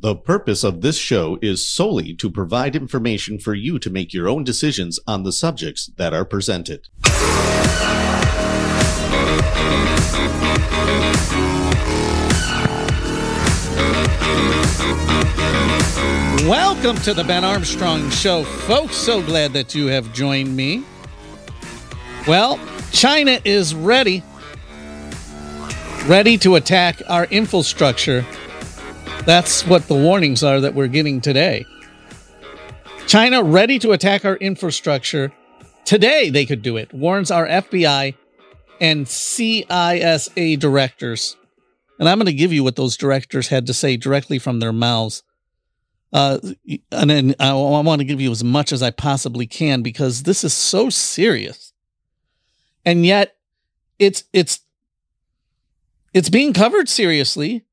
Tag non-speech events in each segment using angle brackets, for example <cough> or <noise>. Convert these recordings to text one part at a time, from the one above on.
The purpose of this show is solely to provide information for you to make your own decisions on the subjects that are presented. Welcome to the Ben Armstrong Show, folks. So glad that you have joined me. Well, China is ready. Ready to attack our infrastructure. That's what the warnings are that we're getting today. China ready to attack our infrastructure. Today they could do it, warns our FBI and CISA directors. And I'm going to give you what those directors had to say directly from their mouths. Uh, and then I, I want to give you as much as I possibly can because this is so serious, and yet it's it's it's being covered seriously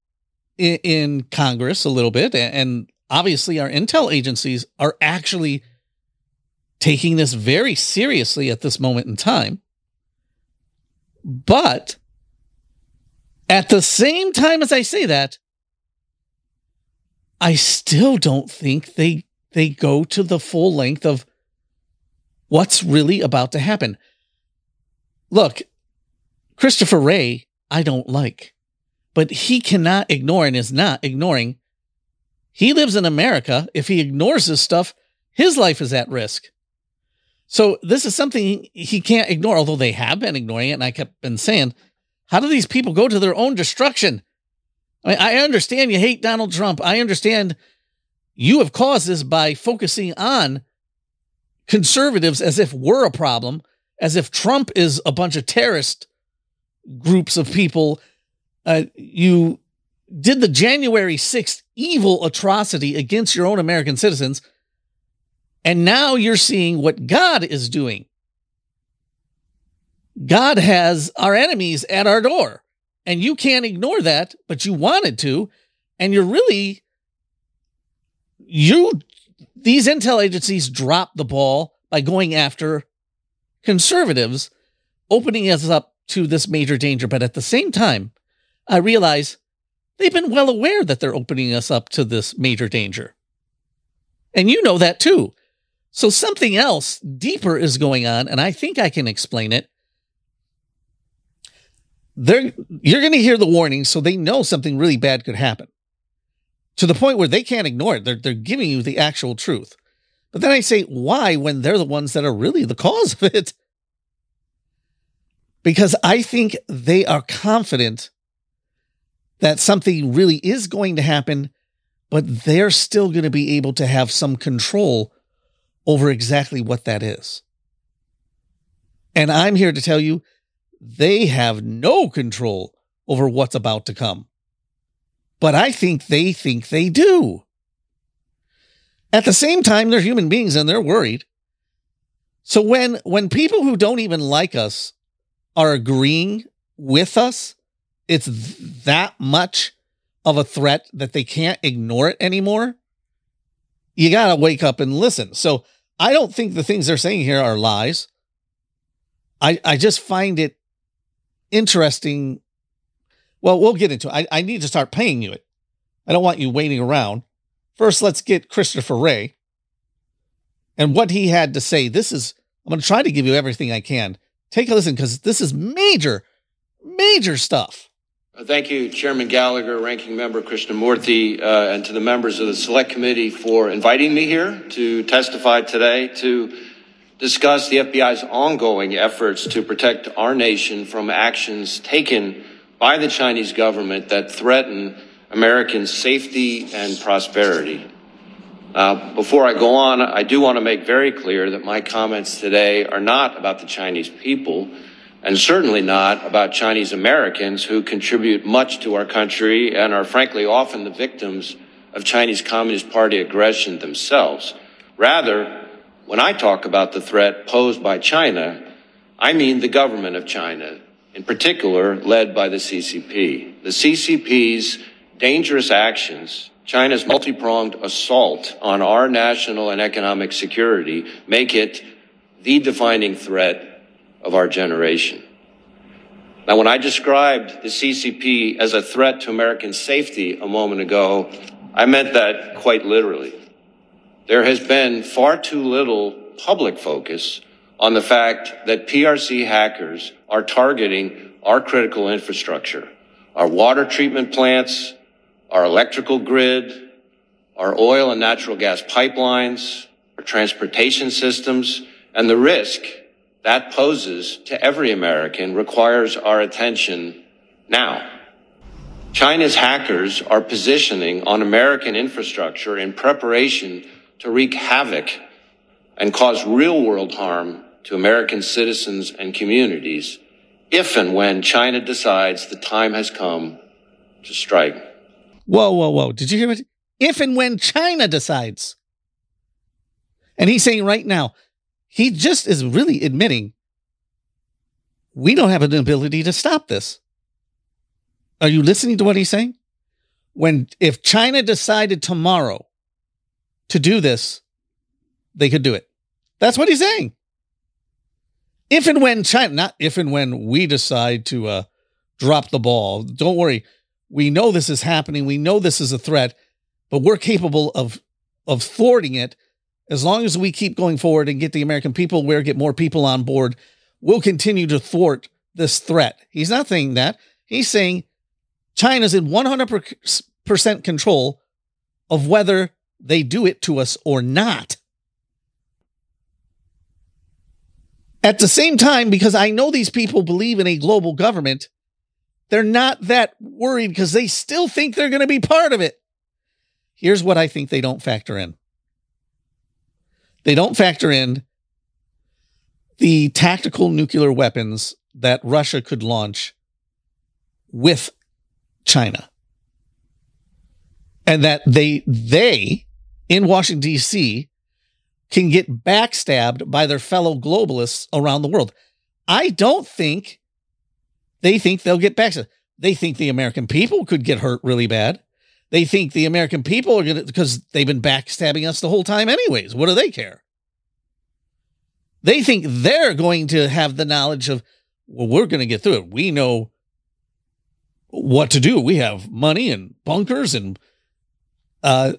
in, in Congress a little bit, and obviously our intel agencies are actually taking this very seriously at this moment in time. But at the same time as I say that, I still don't think they they go to the full length of what's really about to happen. Look, Christopher Wray, I don't like, but he cannot ignore and is not ignoring. He lives in America. If he ignores this stuff, his life is at risk. So this is something he can't ignore, although they have been ignoring it. And I kept been saying, how do these people go to their own destruction? I, mean, I understand you hate Donald Trump. I understand you have caused this by focusing on conservatives as if we're a problem, as if Trump is a bunch of terrorist groups of people. Uh, you did the January 6th evil atrocity against your own American citizens. And now you're seeing what God is doing. God has our enemies at our door. And you can't ignore that, but you wanted to. And you're really, you, these intel agencies dropped the ball by going after conservatives, opening us up to this major danger. But at the same time, I realize they've been well aware that they're opening us up to this major danger. And you know that too. So something else deeper is going on, and I think I can explain it. They're you're going to hear the warnings so they know something really bad could happen. To the point where they can't ignore it. They're, they're giving you the actual truth. But then i say why? when they're the ones that are really the cause of it. Because i think they are confident that something really is going to happen but they're still going to be able to have some control over exactly what that is and i'm here to tell you they have no control over what's about to come. But I think they think they do. At the same time, they're human beings and they're worried. So when when people who don't even like us are agreeing with us, it's that much of a threat that they can't ignore it anymore. You got to wake up and listen. So I don't think the things they're saying here are lies. I I just find it interesting. Well, we'll get into it. I, I need to start paying you it. I don't want you waiting around. First, let's get Christopher Wray and what he had to say. This is, I'm going to try to give you everything I can. Take a listen because this is major, major stuff. Uh, thank you, Chairman Gallagher, Ranking Member Krishnamoorthi, uh, and to the members of the Select Committee for inviting me here to testify today to discuss the FBI's ongoing efforts to protect our nation from actions taken by the Chinese government that threaten American safety and prosperity. Uh, before I go on, I do want to make very clear that my comments today are not about the Chinese people and certainly not about Chinese Americans who contribute much to our country and are frankly often the victims of Chinese Communist Party aggression themselves. Rather, when I talk about the threat posed by China, I mean the government of China, in particular led by the CCP. The CCP's dangerous actions, China's multi-pronged assault on our national and economic security make it the defining threat of our generation. Now, when I described the CCP as a threat to American safety a moment ago, I meant that quite literally. There has been far too little public focus on the fact that PRC hackers are targeting our critical infrastructure, our water treatment plants, our electrical grid, our oil and natural gas pipelines, our transportation systems, and the risk that poses to every American requires our attention now. China's hackers are positioning on American infrastructure in preparation to wreak havoc and cause real world harm to American citizens and communities if and when China decides the time has come to strike. Whoa, whoa, whoa. Did you hear it? If and when China decides. And he's saying right now, he just is really admitting we don't have an ability to stop this. Are you listening to what he's saying? When if China decided tomorrow to do this, they could do it. That's what he's saying. If and when China, not if and when we decide to uh, drop the ball, don't worry. We know this is happening. We know this is a threat, but we're capable of of thwarting it as long as we keep going forward and get the American people where get more people on board. We'll continue to thwart this threat. He's not saying that. He's saying China's in 100% control of whether they do it to us or not. At the same time, because I know these people believe in a global government, they're not that worried because they still think they're going to be part of it. Here's what I think they don't factor in they don't factor in the tactical nuclear weapons that Russia could launch with China. And that they they in Washington D.C. can get backstabbed by their fellow globalists around the world. I don't think they think they'll get backstabbed. They think the American people could get hurt really bad. They think the American people are going to because they've been backstabbing us the whole time anyways. What do they care? They think they're going to have the knowledge of well, we're going to get through it. We know what to do. We have money and bunkers and uh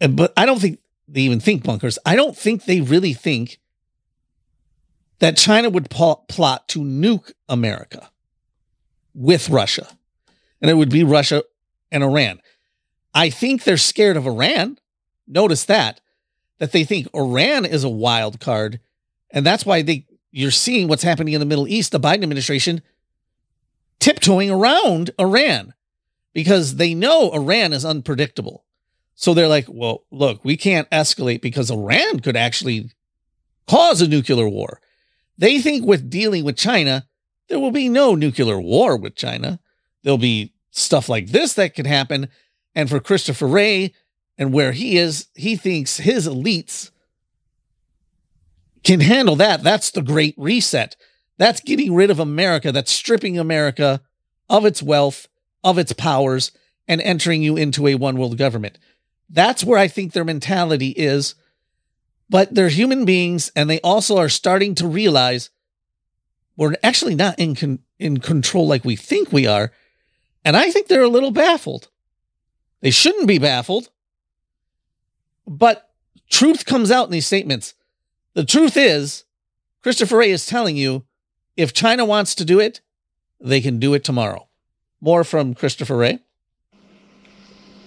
but I don't think they even think bunkers. I don't think they really think that China would plot to nuke America with Russia. And it would be Russia and Iran. I think they're scared of Iran. Notice that that they think Iran is a wild card and that's why they you're seeing what's happening in the Middle East, the Biden administration tiptoeing around Iran because they know Iran is unpredictable. So they're like, well, look, we can't escalate because Iran could actually cause a nuclear war. They think with dealing with China, there will be no nuclear war with China. There'll be stuff like this that could happen. And for Christopher Wray and where he is, he thinks his elites can handle that. That's the great reset. That's getting rid of America. That's stripping America of its wealth, of its powers, and entering you into a one world government. That's where I think their mentality is. But they're human beings, and they also are starting to realize we're actually not in, con- in control like we think we are. And I think they're a little baffled. They shouldn't be baffled. But truth comes out in these statements. The truth is, Christopher Wray is telling you if China wants to do it, they can do it tomorrow. More from Christopher Wray.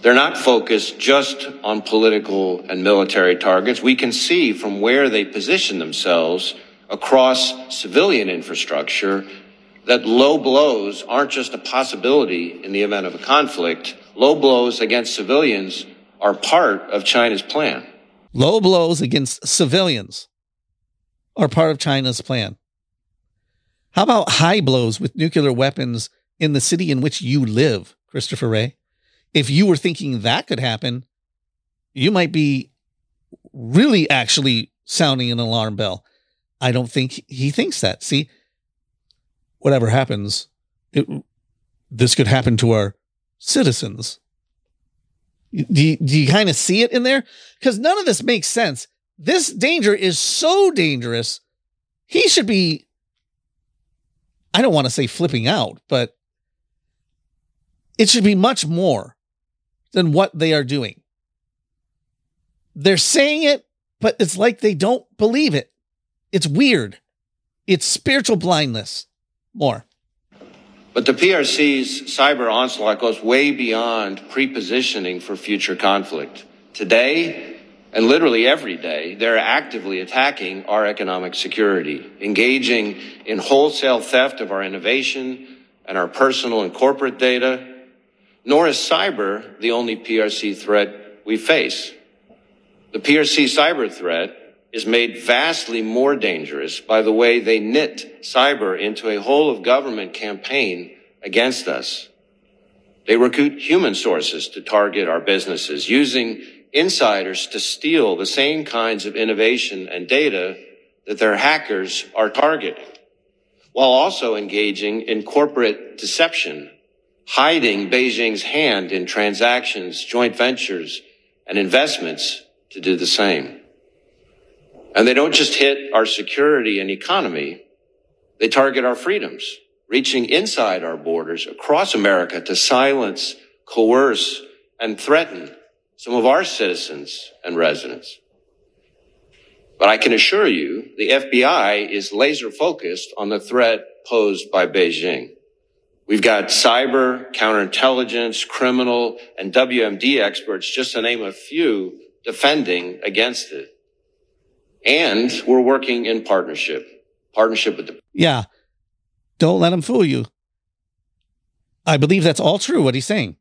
They're not focused just on political and military targets. We can see from where they position themselves across civilian infrastructure that low blows aren't just a possibility in the event of a conflict. Low blows against civilians are part of China's plan. Low blows against civilians are part of China's plan. How about high blows with nuclear weapons in the city in which you live, Christopher Wray? If you were thinking that could happen, you might be really actually sounding an alarm bell. I don't think he thinks that. See, whatever happens, it, this could happen to our citizens. Do you, do you kind of see it in there? Because none of this makes sense. This danger is so dangerous. He should be, I don't want to say flipping out, but it should be much more than what they are doing. they're saying it, but it's like they don't believe it. It's weird. It's spiritual blindness. More. But the PRC's cyber onslaught goes way beyond prepositioning for future conflict. Today, and literally every day, they're actively attacking our economic security, engaging in wholesale theft of our innovation and our personal and corporate data. Nor is cyber the only PRC threat we face. The PRC cyber threat is made vastly more dangerous by the way they knit cyber into a whole of government campaign against us. They recruit human sources to target our businesses, using insiders to steal the same kinds of innovation and data that their hackers are targeting, while also engaging in corporate deception, hiding Beijing's hand in transactions, joint ventures, and investments to do the same. And they don't just hit our security and economy, they target our freedoms, reaching inside our borders across America to silence, coerce, and threaten some of our citizens and residents. But I can assure you the FBI is laser focused on the threat posed by Beijing. We've got cyber, counterintelligence, criminal, and WMD experts, just to name a few, defending against it. And we're working in partnership, partnership with the. Yeah. Don't let him fool you. I believe that's all true, what he's saying.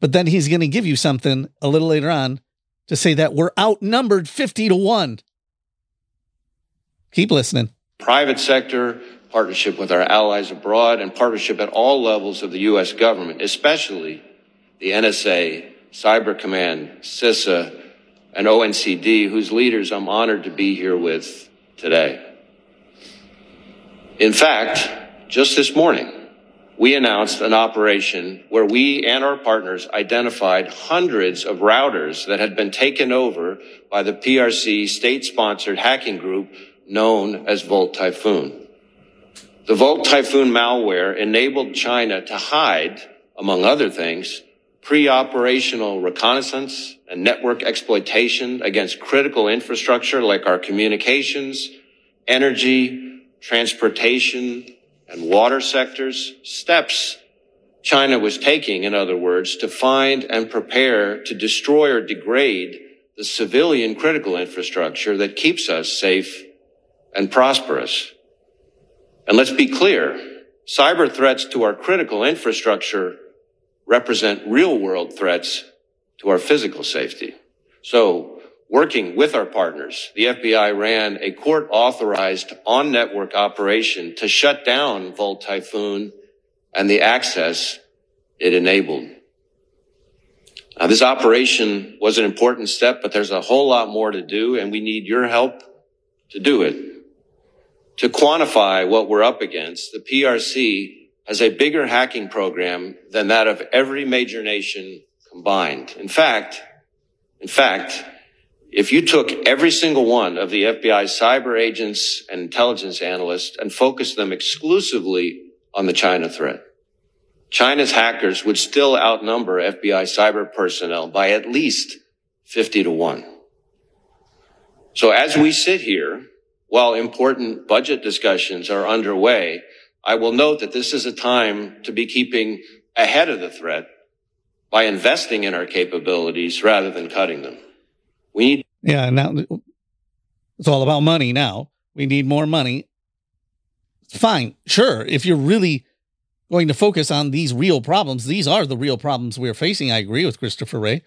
But then he's going to give you something a little later on to say that we're outnumbered 50 to 1. Keep listening. Private sector, partnership with our allies abroad, and partnership at all levels of the U.S. government, especially the NSA, Cyber Command, CISA, and ONCD, whose leaders I'm honored to be here with today. In fact, just this morning, we announced an operation where we and our partners identified hundreds of routers that had been taken over by the PRC state sponsored hacking group known as Volt Typhoon. The Volt Typhoon malware enabled China to hide, among other things, pre-operational reconnaissance and network exploitation against critical infrastructure like our communications, energy, transportation, and water sectors, steps China was taking, in other words, to find and prepare to destroy or degrade the civilian critical infrastructure that keeps us safe and prosperous. And let's be clear, cyber threats to our critical infrastructure represent real world threats to our physical safety. So working with our partners, the FBI ran a court authorized on network operation to shut down Volt Typhoon and the access it enabled. Now, this operation was an important step, but there's a whole lot more to do, and we need your help to do it. To quantify what we're up against, the PRC has a bigger hacking program than that of every major nation combined. In fact, in fact, if you took every single one of the FBI's cyber agents and intelligence analysts and focused them exclusively on the China threat, China's hackers would still outnumber FBI cyber personnel by at least 50 to 1. So as we sit here, while important budget discussions are underway, I will note that this is a time to be keeping ahead of the threat by investing in our capabilities rather than cutting them. We need. Yeah, now it's all about money now. We need more money. Fine, sure. If you're really going to focus on these real problems, these are the real problems we're facing. I agree with Christopher Wray.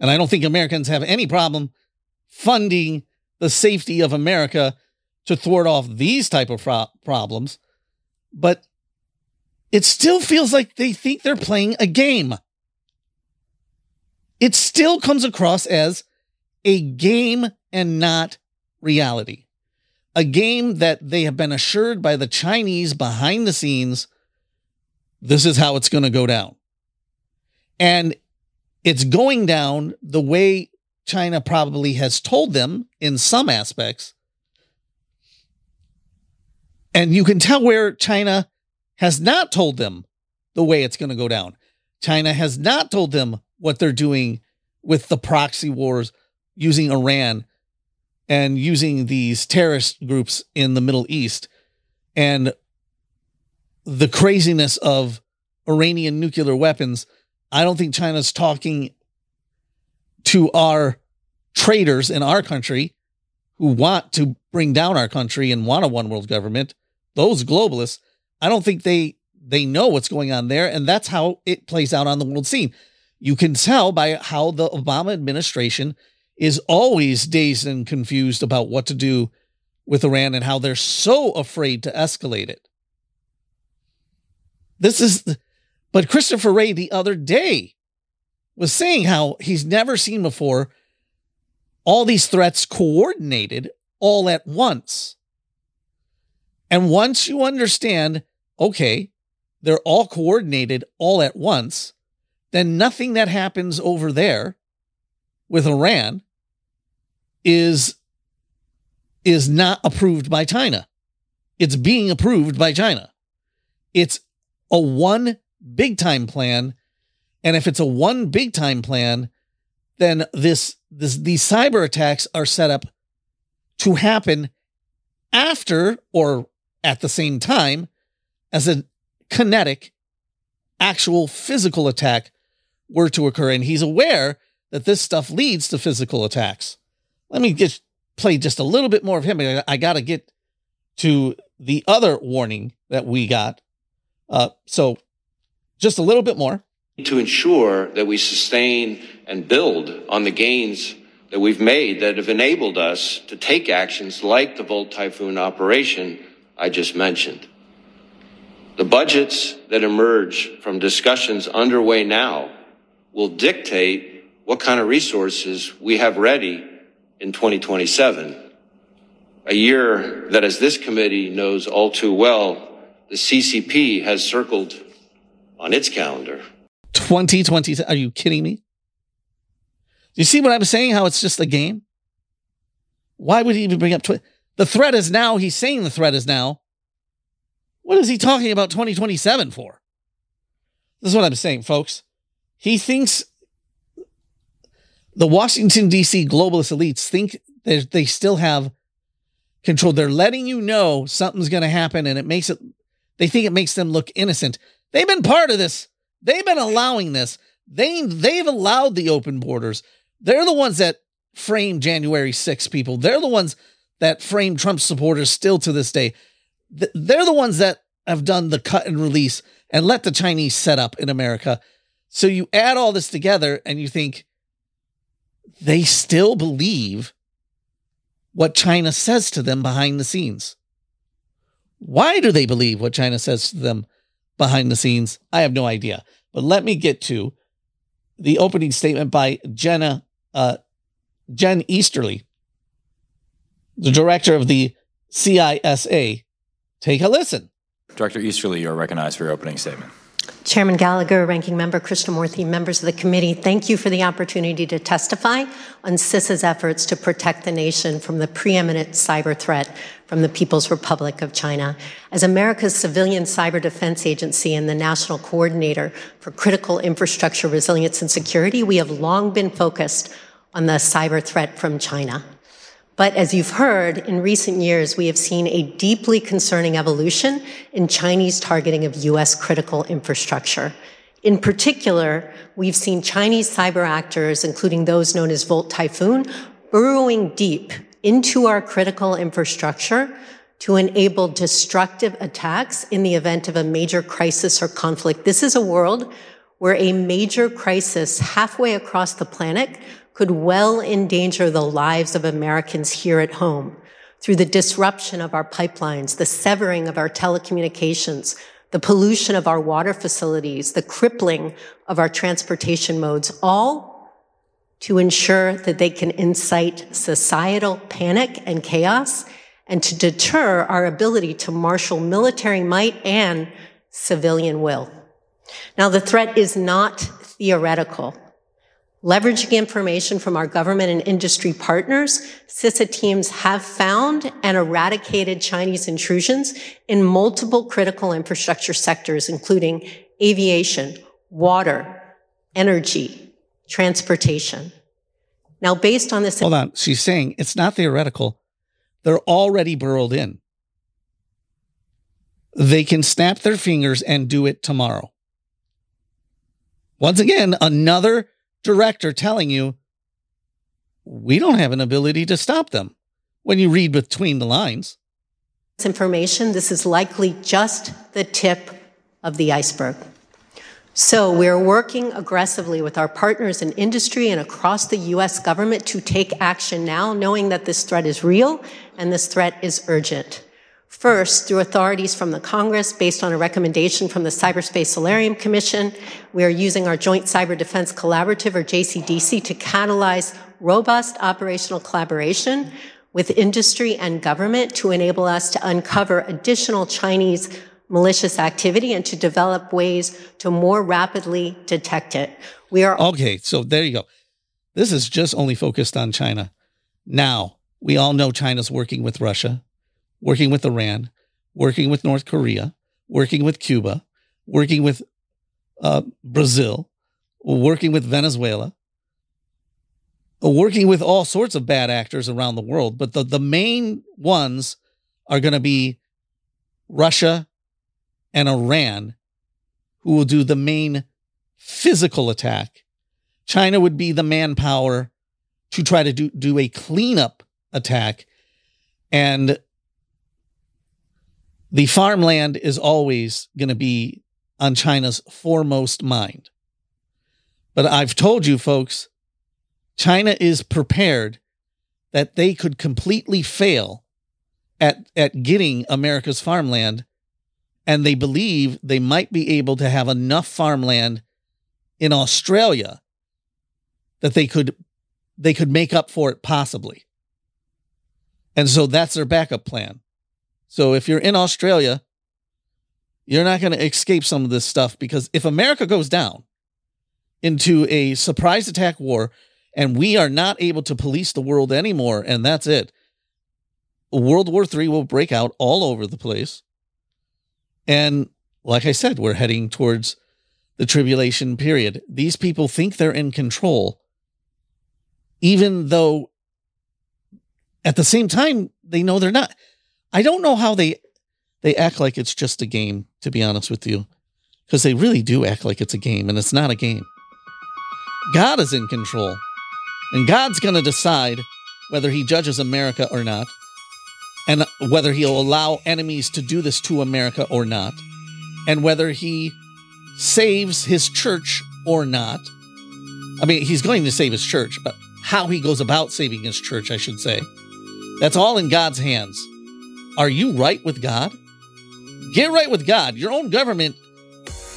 And I don't think Americans have any problem funding the safety of America to thwart off these type of pro- problems. But it still feels like they think they're playing a game. It still comes across as a game and not reality. A game that they have been assured by the Chinese behind the scenes this is how it's going to go down. And it's going down the way China probably has told them in some aspects. And you can tell where China has not told them the way it's going to go down. China has not told them what they're doing with the proxy wars using Iran and using these terrorist groups in the Middle East and the craziness of Iranian nuclear weapons, I don't think China's talking to our traitors in our country who want to bring down our country and want a one world government. Those globalists, I don't think they they know what's going on there and that's how it plays out on the world scene. You can tell by how the Obama administration is always dazed and confused about what to do with Iran and how they're so afraid to escalate it. This is, but Christopher Wray the other day was saying how he's never seen before all these threats coordinated all at once. And once you understand, okay, they're all coordinated all at once, then nothing that happens over there with Iran is is not approved by China. It's being approved by China. It's a one big time plan. And if it's a one big time plan, then this, this these cyber attacks are set up to happen after or at the same time as a kinetic actual physical attack were to occur and he's aware that this stuff leads to physical attacks let me just play just a little bit more of him. I, got to get to the other warning that we got. Uh, so just a little bit more. To ensure that we sustain and build on the gains that we've made that have enabled us to take actions like the Volt Typhoon operation I just mentioned. The budgets that emerge from discussions underway now will dictate what kind of resources we have ready in 2027, a year that, as this committee knows all too well, the CCP has circled on its calendar. 2020. Are you kidding me? You see what I'm saying? How it's just a game? Why would he even bring up tw- the threat is now? He's saying the threat is now. What is he talking about 2027 for? This is what I'm saying, folks. He thinks the Washington, D.C. globalist elites think that they still have control. They're letting you know something's going to happen and it makes it, they think it makes them look innocent. They've been part of this. They've been allowing this. They, they've allowed the open borders. They're the ones that framed January 6 people. They're the ones that frame Trump supporters still to this day. They're the ones that have done the cut and release and let the Chinese set up in America. So you add all this together and you think, they still believe what China says to them behind the scenes. Why do they believe what China says to them behind the scenes? I have no idea. But let me get to the opening statement by Jenna uh, Jen Easterly, the director of the CISA. Take a listen. Director Easterly, you're recognized for your opening statement. Chairman Gallagher, Ranking Member Krishnamoorthi, members of the committee, thank you for the opportunity to testify on CISA's efforts to protect the nation from the preeminent cyber threat from the People's Republic of China. As America's civilian cyber defense agency and the national coordinator for critical infrastructure resilience and security, we have long been focused on the cyber threat from China. But as you've heard, in recent years, we have seen a deeply concerning evolution in Chinese targeting of U.S. critical infrastructure. In particular, we've seen Chinese cyber actors, including those known as Volt Typhoon, burrowing deep into our critical infrastructure to enable destructive attacks in the event of a major crisis or conflict. This is a world where a major crisis halfway across the planet could well endanger the lives of Americans here at home through the disruption of our pipelines, the severing of our telecommunications, the pollution of our water facilities, the crippling of our transportation modes, all to ensure that they can incite societal panic and chaos and to deter our ability to marshal military might and civilian will. Now, the threat is not theoretical. Leveraging information from our government and industry partners, CISA teams have found and eradicated Chinese intrusions in multiple critical infrastructure sectors, including aviation, water, energy, transportation. Now, based on this. Hold on. She's saying it's not theoretical. They're already burrowed in. They can snap their fingers and do it tomorrow. Once again, another director telling you we don't have an ability to stop them when you read between the lines. This Information, this is likely just the tip of the iceberg. So we're working aggressively with our partners in industry and across the US government to take action now, knowing that this threat is real and this threat is urgent. First, through authorities from the Congress, based on a recommendation from the Cyberspace Solarium Commission, we are using our Joint Cyber Defense Collaborative, or JCDC, to catalyze robust operational collaboration with industry and government to enable us to uncover additional Chinese malicious activity and to develop ways to more rapidly detect it. We are Okay, so there you go. This is just only focused on China. Now, we all know China's working with Russia, working with Iran, working with North Korea, working with Cuba, working with uh, Brazil, working with Venezuela, working with all sorts of bad actors around the world. But the, the main ones are going to be Russia and Iran, who will do the main physical attack. China would be the manpower to try to do, do a cleanup attack. And the farmland is always going to be on China's foremost mind. But I've told you, folks, China is prepared that they could completely fail at, at getting America's farmland. And they believe they might be able to have enough farmland in Australia that they could they could make up for it possibly. And so that's their backup plan. So if you're in Australia, you're not going to escape some of this stuff because if America goes down into a surprise attack war and we are not able to police the world anymore and that's it, World War III will break out all over the place. And like I said, we're heading towards the tribulation period. These people think they're in control, even though at the same time they know they're not. I don't know how they they act like it's just a game, to be honest with you, because they really do act like it's a game, and it's not a game. God is in control, and God's going to decide whether He judges America or not, and whether He'll allow enemies to do this to America or not, and whether He saves His church or not. I mean, He's going to save His church, but how He goes about saving His church, I should say. That's all in God's hands. Are you right with God? Get right with God. Your own government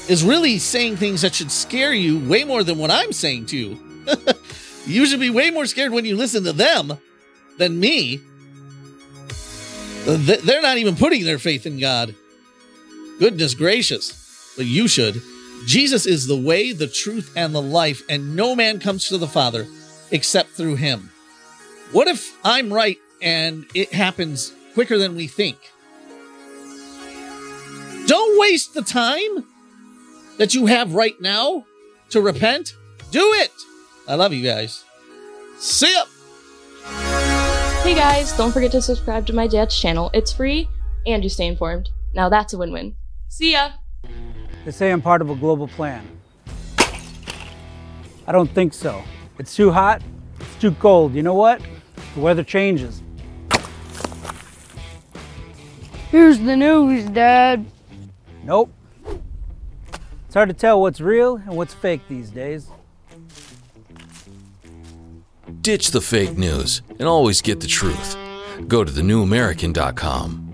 is really saying things that should scare you way more than what I'm saying to you. <laughs> you should be way more scared when you listen to them than me. They're not even putting their faith in God. Goodness gracious. But you should. Jesus is the way, the truth, and the life, and no man comes to the Father except through him. What if I'm right and it happens quicker than we think? Don't waste the time that you have right now to repent. Do it. I love you guys. See ya. Hey guys, don't forget to subscribe to my dad's channel. It's free and you stay informed. Now that's a win win. See ya. They say I'm part of a global plan. I don't think so. It's too hot, it's too cold. You know what? The weather changes. Here's the news, Dad. Nope. It's hard to tell what's real and what's fake these days. Ditch the fake news and always get the truth. Go to thenewamerican.com.